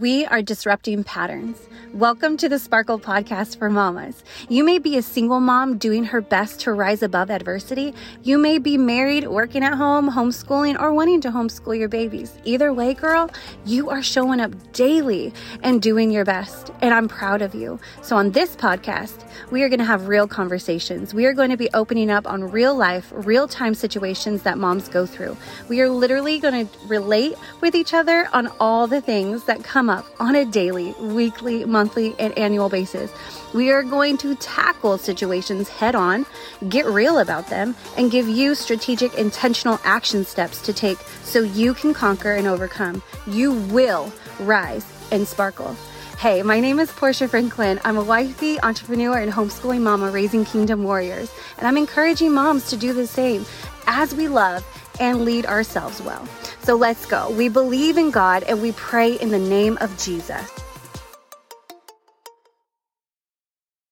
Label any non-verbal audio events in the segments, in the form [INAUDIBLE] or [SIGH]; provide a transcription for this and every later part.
We are disrupting patterns. Welcome to the Sparkle Podcast for Mamas. You may be a single mom doing her best to rise above adversity. You may be married, working at home, homeschooling, or wanting to homeschool your babies. Either way, girl, you are showing up daily and doing your best. And I'm proud of you. So, on this podcast, we are going to have real conversations. We are going to be opening up on real life, real time situations that moms go through. We are literally going to relate with each other on all the things that come come up on a daily, weekly, monthly, and annual basis. We are going to tackle situations head on, get real about them, and give you strategic, intentional action steps to take so you can conquer and overcome. You will rise and sparkle. Hey, my name is Portia Franklin. I'm a wifey, entrepreneur, and homeschooling mama raising kingdom warriors. And I'm encouraging moms to do the same as we love and lead ourselves well. So let's go. We believe in God and we pray in the name of Jesus.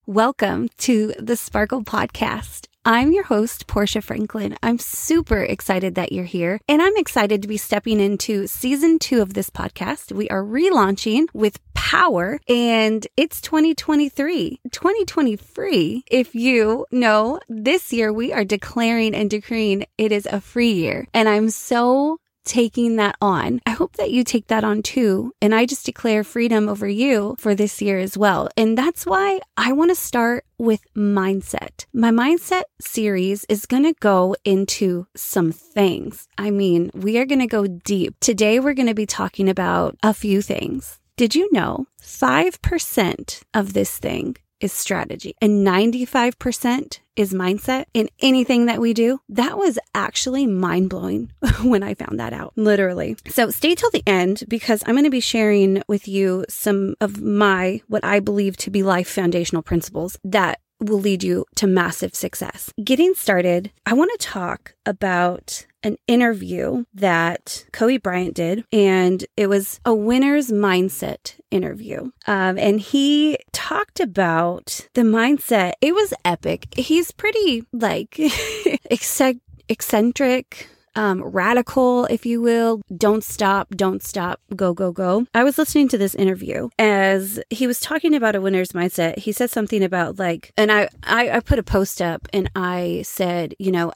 Welcome to the Sparkle Podcast. I'm your host, Portia Franklin. I'm super excited that you're here, and I'm excited to be stepping into season two of this podcast. We are relaunching with power, and it's 2023. 2023, if you know, this year we are declaring and decreeing it is a free year. And I'm so taking that on. I hope that you take that on too. And I just declare freedom over you for this year as well. And that's why I want to start with mindset. My mindset series is going to go into some things. I mean, we are going to go deep. Today, we're going to be talking about a few things. Did you know 5% of this thing is strategy and 95% is mindset in anything that we do. That was actually mind blowing [LAUGHS] when I found that out, literally. So stay till the end because I'm going to be sharing with you some of my, what I believe to be life foundational principles that will lead you to massive success. Getting started, I want to talk about an interview that Kobe Bryant did, and it was a winner's mindset interview. Um, and he talked about the mindset. It was epic. He's pretty like [LAUGHS] eccentric, um, radical, if you will. Don't stop, don't stop, go, go, go. I was listening to this interview as he was talking about a winner's mindset. He said something about like, and I, I, I put a post up and I said, you know,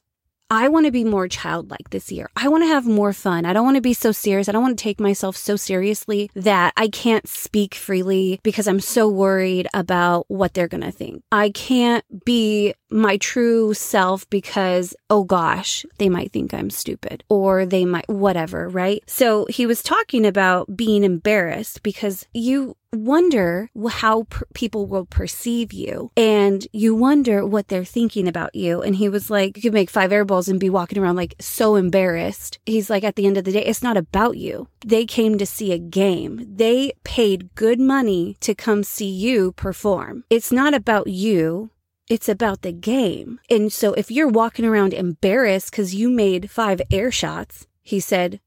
I want to be more childlike this year. I want to have more fun. I don't want to be so serious. I don't want to take myself so seriously that I can't speak freely because I'm so worried about what they're going to think. I can't be my true self because, oh gosh, they might think I'm stupid or they might, whatever, right? So he was talking about being embarrassed because you wonder how per- people will perceive you and you wonder what they're thinking about you. And he was like, you could make five air balls and be walking around like so embarrassed. He's like, at the end of the day, it's not about you. They came to see a game. They paid good money to come see you perform. It's not about you. It's about the game. And so if you're walking around embarrassed because you made five air shots, he said,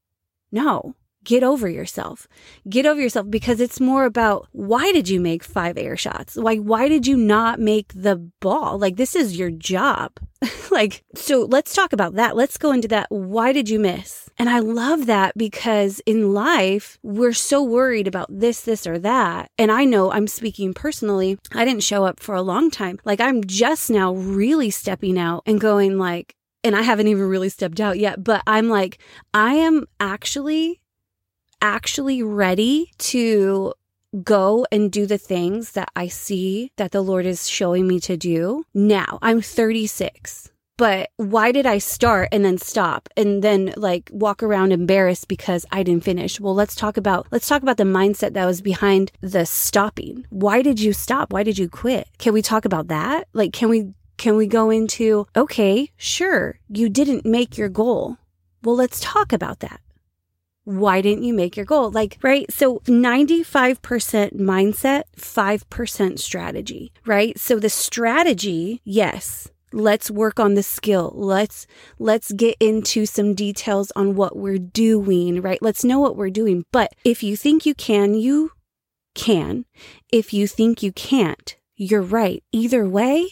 no, get over yourself. Get over yourself because it's more about why did you make five air shots? Like, why did you not make the ball? Like, this is your job. [LAUGHS] like, so let's talk about that. Let's go into that. Why did you miss? And I love that because in life, we're so worried about this, this, or that. And I know I'm speaking personally. I didn't show up for a long time. Like, I'm just now really stepping out and going, like, and I haven't even really stepped out yet, but I'm like, I am actually actually ready to go and do the things that I see that the Lord is showing me to do. Now, I'm 36. But why did I start and then stop and then like walk around embarrassed because I didn't finish? Well, let's talk about let's talk about the mindset that was behind the stopping. Why did you stop? Why did you quit? Can we talk about that? Like can we can we go into okay, sure, you didn't make your goal. Well, let's talk about that why didn't you make your goal? Like, right? So 95% mindset, 5% strategy, right? So the strategy, yes, let's work on the skill. Let's, let's get into some details on what we're doing, right? Let's know what we're doing. But if you think you can, you can. If you think you can't, you're right. Either way,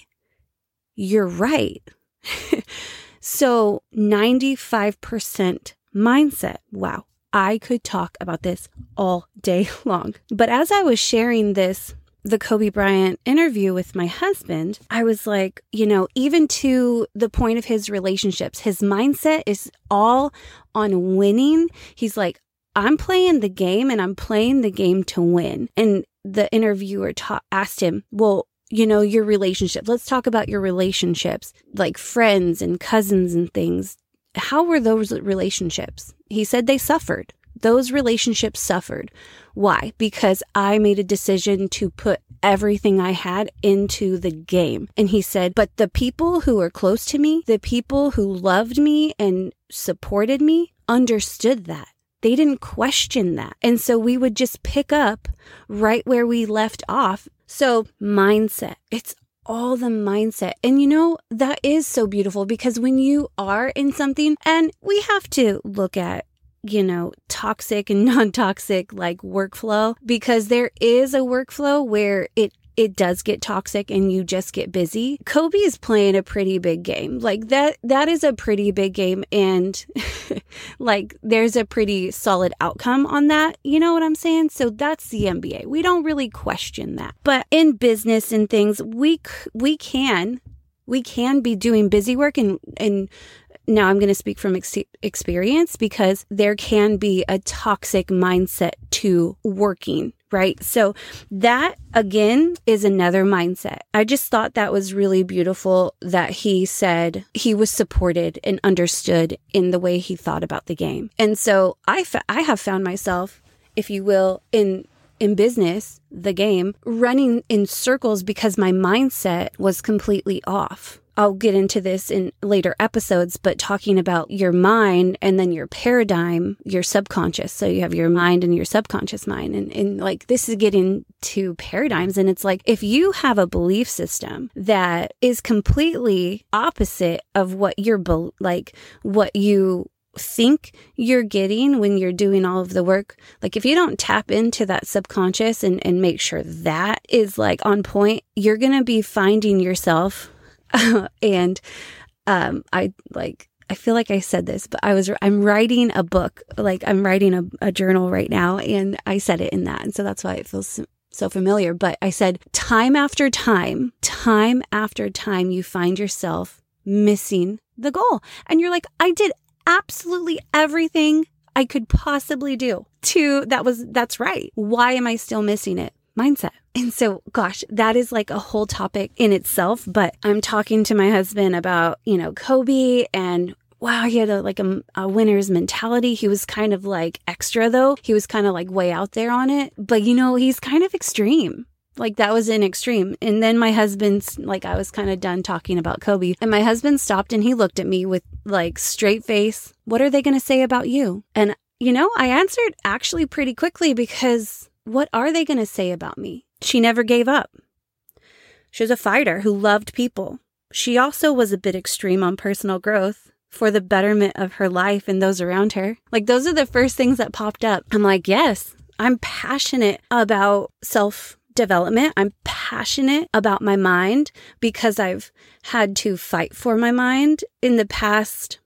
you're right. [LAUGHS] so 95% mindset. Wow I could talk about this all day [LAUGHS] long. But as I was sharing this the Kobe Bryant interview with my husband, I was like, you know, even to the point of his relationships, his mindset is all on winning. He's like, I'm playing the game and I'm playing the game to win. And the interviewer ta- asked him, well, you know, your relationship. Let's talk about your relationships, like friends and cousins and things. How were those relationships? He said they suffered. Those relationships suffered. Why? Because I made a decision to put everything I had into the game. And he said, but the people who were close to me, the people who loved me and supported me, understood that. They didn't question that. And so we would just pick up right where we left off. So, mindset. It's all the mindset. And you know, that is so beautiful because when you are in something, and we have to look at you know, toxic and [LAUGHS] non toxic like workflow because there is a workflow where it it does get toxic and you just get busy. Kobe is playing a pretty big game. Like that that is a pretty big game and [LAUGHS] like there's a pretty solid outcome on that. You know what I'm saying? So that's the NBA. We don't really question that. But in business and things, we we can we can be doing busy work and and now I'm going to speak from ex- experience because there can be a toxic mindset to working, right? So that again is another mindset. I just thought that was really beautiful that he said he was supported and understood in the way he thought about the game. And so I, fa- I have found myself, if you will, in in business, the game, running in circles because my mindset was completely off. I'll get into this in later episodes, but talking about your mind and then your paradigm, your subconscious. So you have your mind and your subconscious mind. And, and like this is getting to paradigms. And it's like if you have a belief system that is completely opposite of what you're be- like, what you think you're getting when you're doing all of the work. Like if you don't tap into that subconscious and, and make sure that is like on point, you're going to be finding yourself [LAUGHS] and um, I like I feel like I said this, but I was I'm writing a book, like I'm writing a, a journal right now, and I said it in that, and so that's why it feels so familiar. But I said time after time, time after time, you find yourself missing the goal, and you're like, I did absolutely everything I could possibly do to that was that's right. Why am I still missing it? Mindset. And so, gosh, that is like a whole topic in itself. But I'm talking to my husband about, you know, Kobe and wow, he had a, like a, a, winner's mentality. He was kind of like extra though. He was kind of like way out there on it. But you know, he's kind of extreme. Like that was an extreme. And then my husband's like, I was kind of done talking about Kobe. And my husband stopped and he looked at me with like straight face. What are they going to say about you? And, you know, I answered actually pretty quickly because what are they going to say about me? She never gave up. She was a fighter who loved people. She also was a bit extreme on personal growth for the betterment of her life and those around her. Like, those are the first things that popped up. I'm like, yes, I'm passionate about self development. I'm passionate about my mind because I've had to fight for my mind in the past,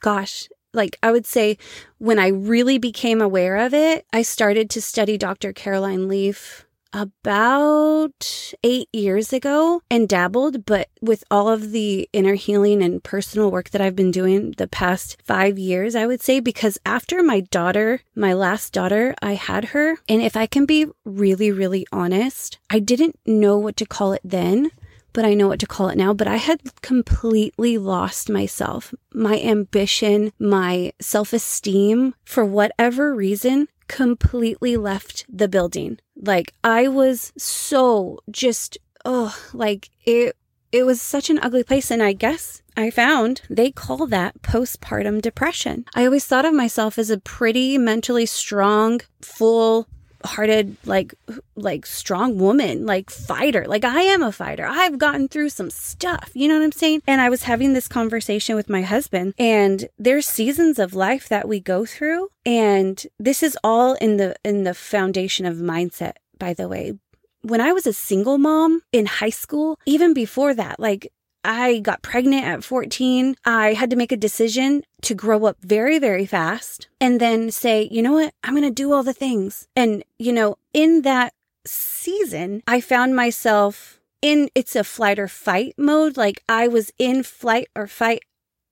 gosh, like I would say when I really became aware of it, I started to study Dr. Caroline Leaf about eight years ago and dabbled, but with all of the inner healing and personal work that I've been doing the past five years, I would say, because after my daughter, my last daughter, I had her. And if I can be really, really honest, I didn't know what to call it then but I know what to call it now. But I had completely lost myself, my ambition, my self esteem for whatever reason completely left the building. Like I was so just, oh, like it, it was such an ugly place. And I guess I found they call that postpartum depression. I always thought of myself as a pretty mentally strong, full, hearted like like strong woman like fighter. Like i am a fighter. I've gotten through some stuff. You know what i'm saying? And i was having this conversation with my husband and there's seasons of life that we go through and this is all in the in the foundation of mindset by the way. When i was a single mom in high school even before that like I got pregnant at 14. I had to make a decision to grow up very, very fast and then say, you know what? I'm going to do all the things. And, you know, in that season, I found myself in it's a flight or fight mode. Like I was in flight or fight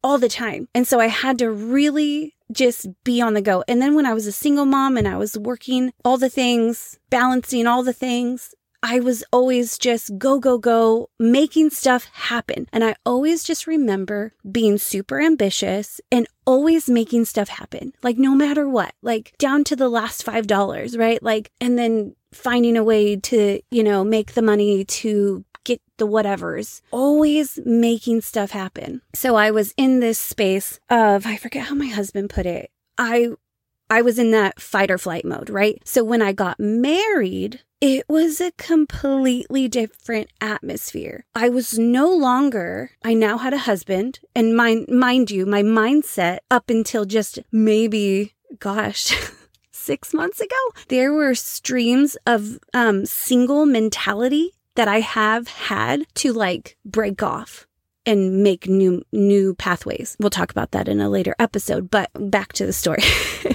all the time. And so I had to really just be on the go. And then when I was a single mom and I was working all the things, balancing all the things, I was always just go, go, go, making stuff happen. And I always just remember being super ambitious and always making stuff happen. Like no matter what, like down to the last $5, right? Like, and then finding a way to, you know, make the money to get the whatevers, always making stuff happen. So I was in this space of, I forget how my husband put it. I, I was in that fight or flight mode, right? So when I got married, it was a completely different atmosphere. I was no longer, I now had a husband and mind, mind you, my mindset up until just maybe, gosh, [LAUGHS] six months ago, there were streams of um, single mentality that I have had to like break off and make new new pathways. We'll talk about that in a later episode, but back to the story.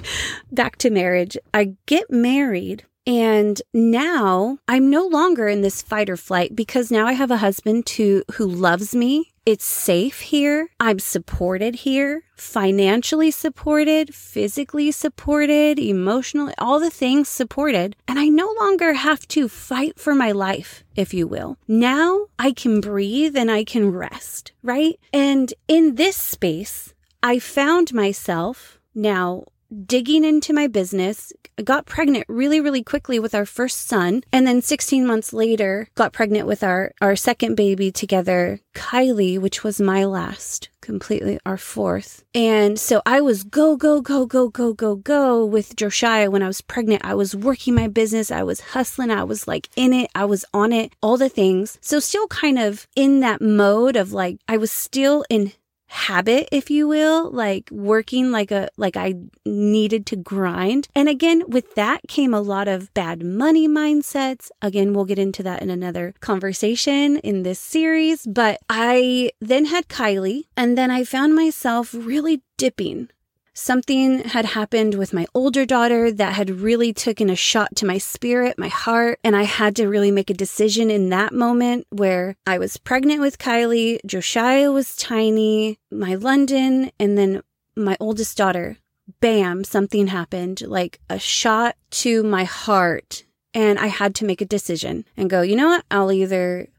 [LAUGHS] back to marriage. I get married and now I'm no longer in this fight or flight because now I have a husband to, who loves me. It's safe here. I'm supported here, financially supported, physically supported, emotionally, all the things supported. And I no longer have to fight for my life, if you will. Now I can breathe and I can rest, right? And in this space, I found myself now digging into my business, got pregnant really, really quickly with our first son. And then 16 months later, got pregnant with our, our second baby together, Kylie, which was my last, completely our fourth. And so I was go, go, go, go, go, go, go with Josiah when I was pregnant. I was working my business. I was hustling. I was like in it. I was on it, all the things. So still kind of in that mode of like, I was still in habit, if you will, like working like a, like I needed to grind. And again, with that came a lot of bad money mindsets. Again, we'll get into that in another conversation in this series. But I then had Kylie and then I found myself really dipping something had happened with my older daughter that had really taken a shot to my spirit, my heart, and I had to really make a decision in that moment where I was pregnant with Kylie, Josiah was tiny, my London, and then my oldest daughter. Bam, something happened, like a shot to my heart. And I had to make a decision and go, you know what? I'll either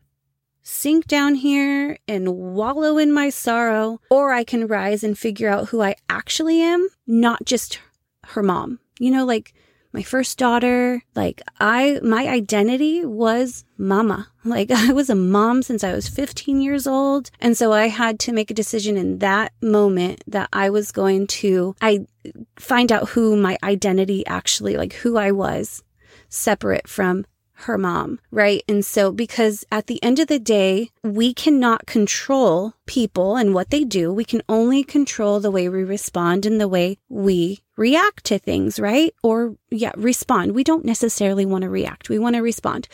sink down here and wallow in my sorrow, or I can rise and figure out who I actually am, not just her mom. You know, like my first daughter, like I, my identity was mama. [LAUGHS] Like I was a mom since I was 15 years old. And so I had to make a decision in that moment that I was going to, I find out who my identity actually, like who I was separate from her mom, right? And so, because at the end of the day, we cannot control people and what they do. We can only control the way we respond and the way we react to things, right? Or yeah, respond. We don't necessarily want to react. We want to respond.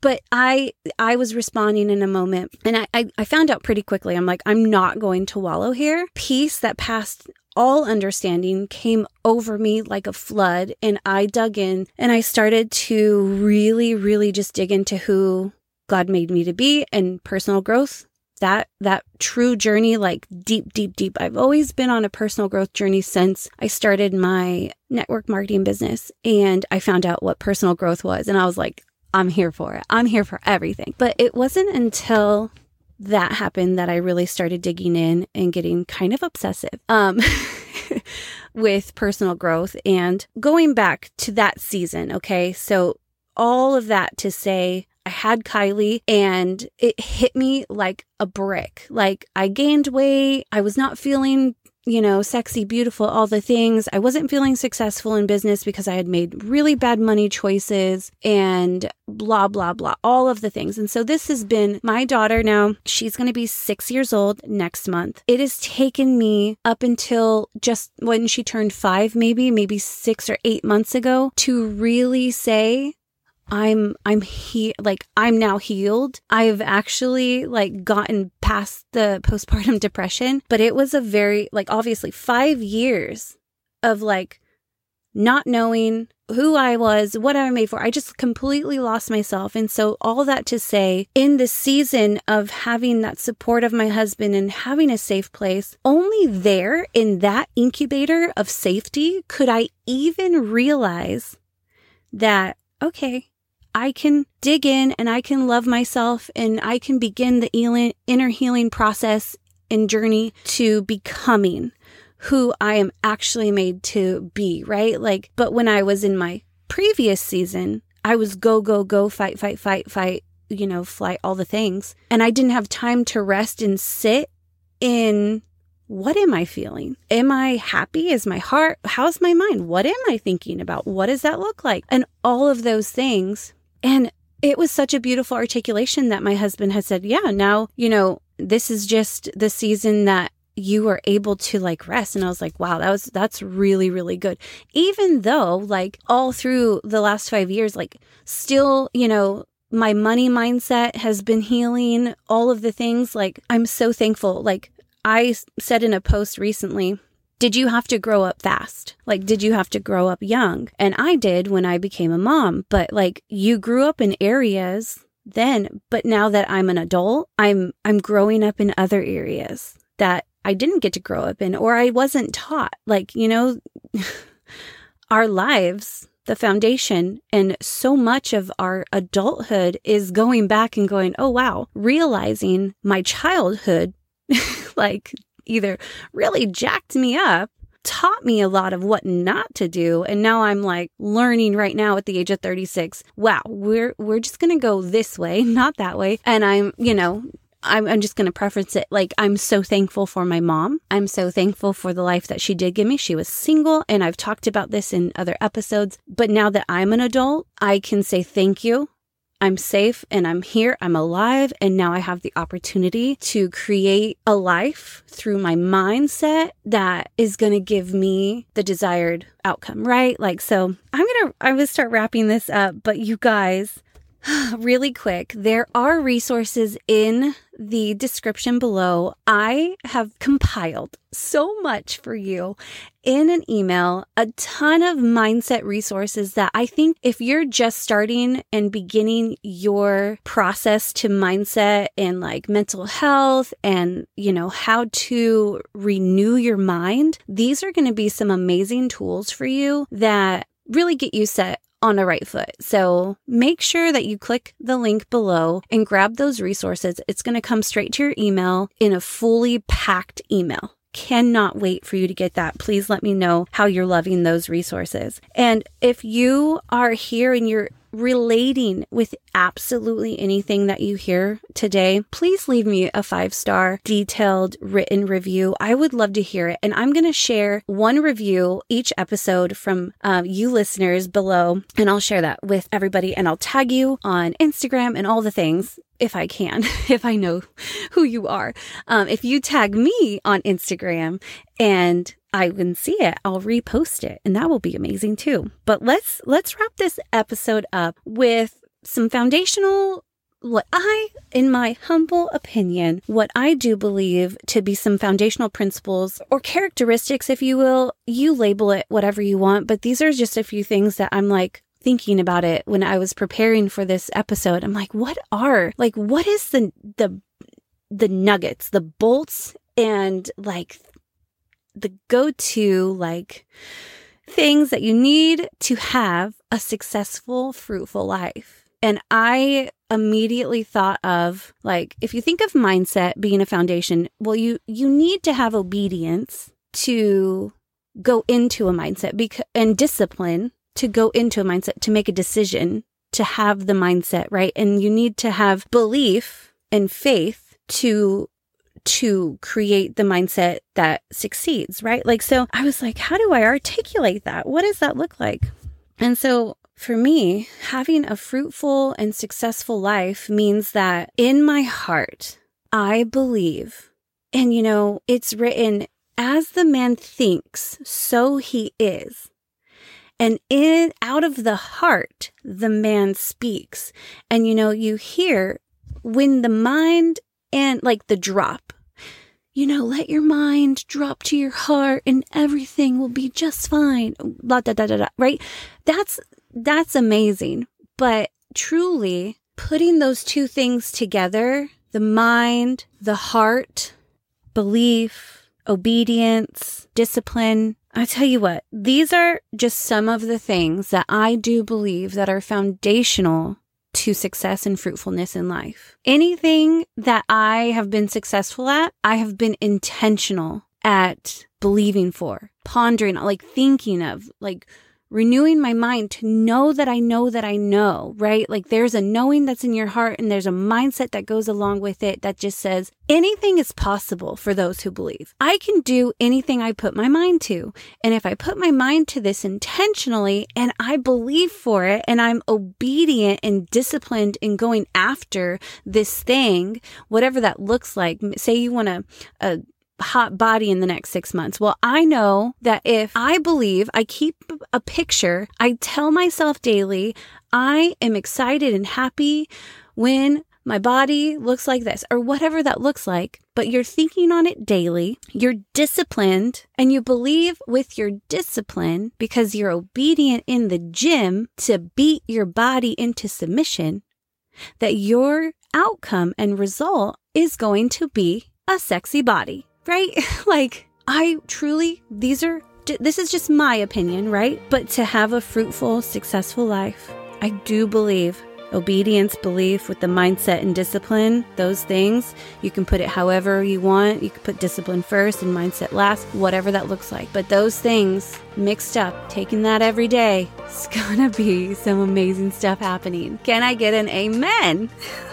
But I I was responding in a moment and I, I, I found out pretty quickly. I'm like, I'm not going to wallow here. Peace that passed all understanding came over me like a flood and I dug in and I started to really, really just dig into who God made me to be and personal growth. That, that true journey, like deep, deep, deep. I've always been on a personal growth journey since I started my network marketing business and I found out what personal growth was. And I was like, I'm here for it. I'm here for everything. But it wasn't until that happened that I really started digging in and getting kind of obsessive um, [LAUGHS] with personal growth and going back to that season. Okay. So, all of that to say, I had Kylie and it hit me like a brick. Like I gained weight. I was not feeling you know, sexy, beautiful, all the things. I wasn't feeling successful in business because I had made really bad money choices and blah, blah, blah, all of the things. And so this has been my daughter now. She's going to be six years old next month. It has taken me up until just when she turned five, maybe, maybe six or eight months ago to really say, I'm I'm he like I'm now healed. I've actually like gotten past the postpartum [LAUGHS] depression, but it was a very like obviously 5 years of like not knowing who I was, what I made for. I just completely lost myself. And so all that to say, in the season of having that support of my husband and having a safe place, only there in that incubator of safety could I even realize that, okay, I can dig in and I can love myself and I can begin the inner healing process and journey to becoming who I am actually made to be, right? Like, but when I was in my previous season, I was go, go, go, fight, fight, fight, fight, you know, flight, all the things. And I didn't have time to rest and sit in what am I feeling? Am I happy? Is my heart? How's my mind? What am I thinking about? What does that look like? And all of those things and it was such a beautiful articulation that my husband had said, Yeah, now, you know, this is just the season that you are able to like rest. And I was like, wow, that was, that's really, really good. Even though, like, all through the last five years, like, still, you know, my money mindset has been healing, all of the things. Like, I'm so thankful. Like, I said in a post recently, did you have to grow up fast? Like, did you have to grow up young? And I did when I became a mom, but like you grew up in areas then, but now that I'm an adult, I'm, I'm growing up in other areas that I didn't get to grow up in or I wasn't taught. Like, you know, [LAUGHS] our lives, the foundation, and so much of our adulthood is going back and going, oh, wow, realizing my childhood, [LAUGHS] like either really jacked me up taught me a lot of what not to do and now I'm like learning right now at the age of 36 wow we're we're just going to go this way [LAUGHS] not that way and I'm you know I'm, I'm just going to preference it like I'm so thankful for my mom. I'm so thankful for the life that she did give me. She was single, and I've talked about this in other episodes. But now that I'm an adult, I can say thank you I'm safe and I'm here, I'm alive, and now I have the opportunity to create a life through my mindset that is going to give me the desired outcome, right? Like, so I'm going to, going to start wrapping this up, but you guys, [SIGHS] really quick, there are resources in the description below. I have compiled so much for you in an email, a ton of mindset resources that I think if you're just starting and beginning your process to mindset and like mental health and, you know, how to renew your mind, these are going to be some amazing tools for you that really get you set on a right foot. So make sure that you click the link below and grab those resources. It's going to come straight to your email in a fully packed email. Cannot wait for you to get that. Please let me know how you're loving those resources. And if you are here and you're relating with absolutely anything that you hear today, please leave me a five star detailed written review. I would love to hear it. And I'm going to share one review each episode from uh, you listeners below, and I'll share that with everybody and I'll tag you on Instagram and all the things if I can, [LAUGHS] if I know who you are. Um, if you tag me on Instagram and I can see it, I'll repost it and that will be amazing too. But let's let's wrap this episode up with some foundational what I, in my humble opinion, what I do believe to be some foundational principles or characteristics, if you will, you label it whatever you want, but these are just a few things that I'm like, thinking about it when I was preparing for this episode. I'm like, what are like what is the the the nuggets, the bolts and like the go-to like things that you need to have a successful fruitful life. And I immediately thought of like if you think of mindset being a foundation, well you you need to have obedience to go into a mindset because and discipline to go into a mindset, to make a decision, to have the mindset, right? And you need to have belief and faith to to create the mindset that succeeds, right? Like, so I was like, how do I articulate that? What does that look like? And so for me, having a fruitful and successful life means that in my heart, I believe, and you know, it's written, as the man thinks, so he is. And in out of the heart, the man speaks. And you know, you hear when the mind and like the drop, you know, let your mind drop to your heart and everything will be just fine. Blah, da, da, da, da, right? That's, that's amazing. But truly putting those two things together, the mind, the heart, belief, obedience, discipline. I tell you what, these are just some of the things that I do believe that are foundational to success and fruitfulness in life. Anything that I have been successful at, I have been intentional at believing for, pondering, like thinking of, like renewing my mind to know that I know that I know, right? Like there's a knowing that's in your heart and there's a mindset that goes along with it that just says anything is possible for those who believe. I can do anything I put my mind to. And if I put my mind to this intentionally and I believe for it and I'm obedient and disciplined in going after this thing, whatever that looks like, say you want to, hot body in the next six months? Well, I know that if I believe, I keep a picture, I tell myself daily, I am excited and happy when my body looks like this or whatever that looks like, but you're thinking on it daily, you're disciplined, and you believe with your discipline because you're obedient in the gym to beat your body into submission, that your outcome and result is going to be a sexy body right? [LAUGHS] like, I truly, these are, this is just my opinion, right? But to have a fruitful, successful life, I do believe obedience, belief with the mindset and discipline, those things, you can put it however you want. You can put discipline first and mindset last, whatever that looks like. But those things mixed up, taking that every day, it's [LAUGHS] gonna be some amazing stuff happening. Can I get an amen?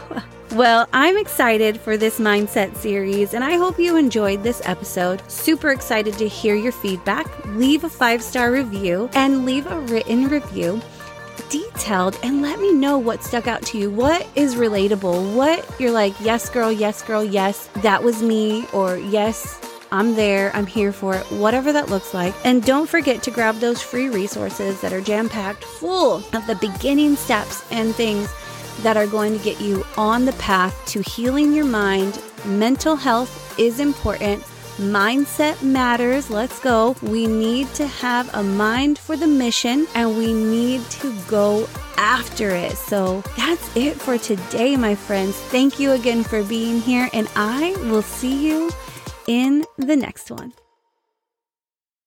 [LAUGHS] Well, I'm excited for this mindset series and I hope you enjoyed this episode. Super excited to hear your feedback. Leave a five star review and leave a written review detailed and let me know what stuck out to you. What is relatable? What you're like, yes, girl, yes, girl, yes, that was me, or yes, I'm there, I'm here for it, whatever that looks like. And don't forget to grab those free resources that are jam packed full of the beginning steps and things that are going to get you on the path to healing your mind. Mental health is important. Mindset matters. Let's go. We need to have a mind for the mission and we need to go after it. So that's it for today, my friends. Thank you again for being here, and I will see you in the next one.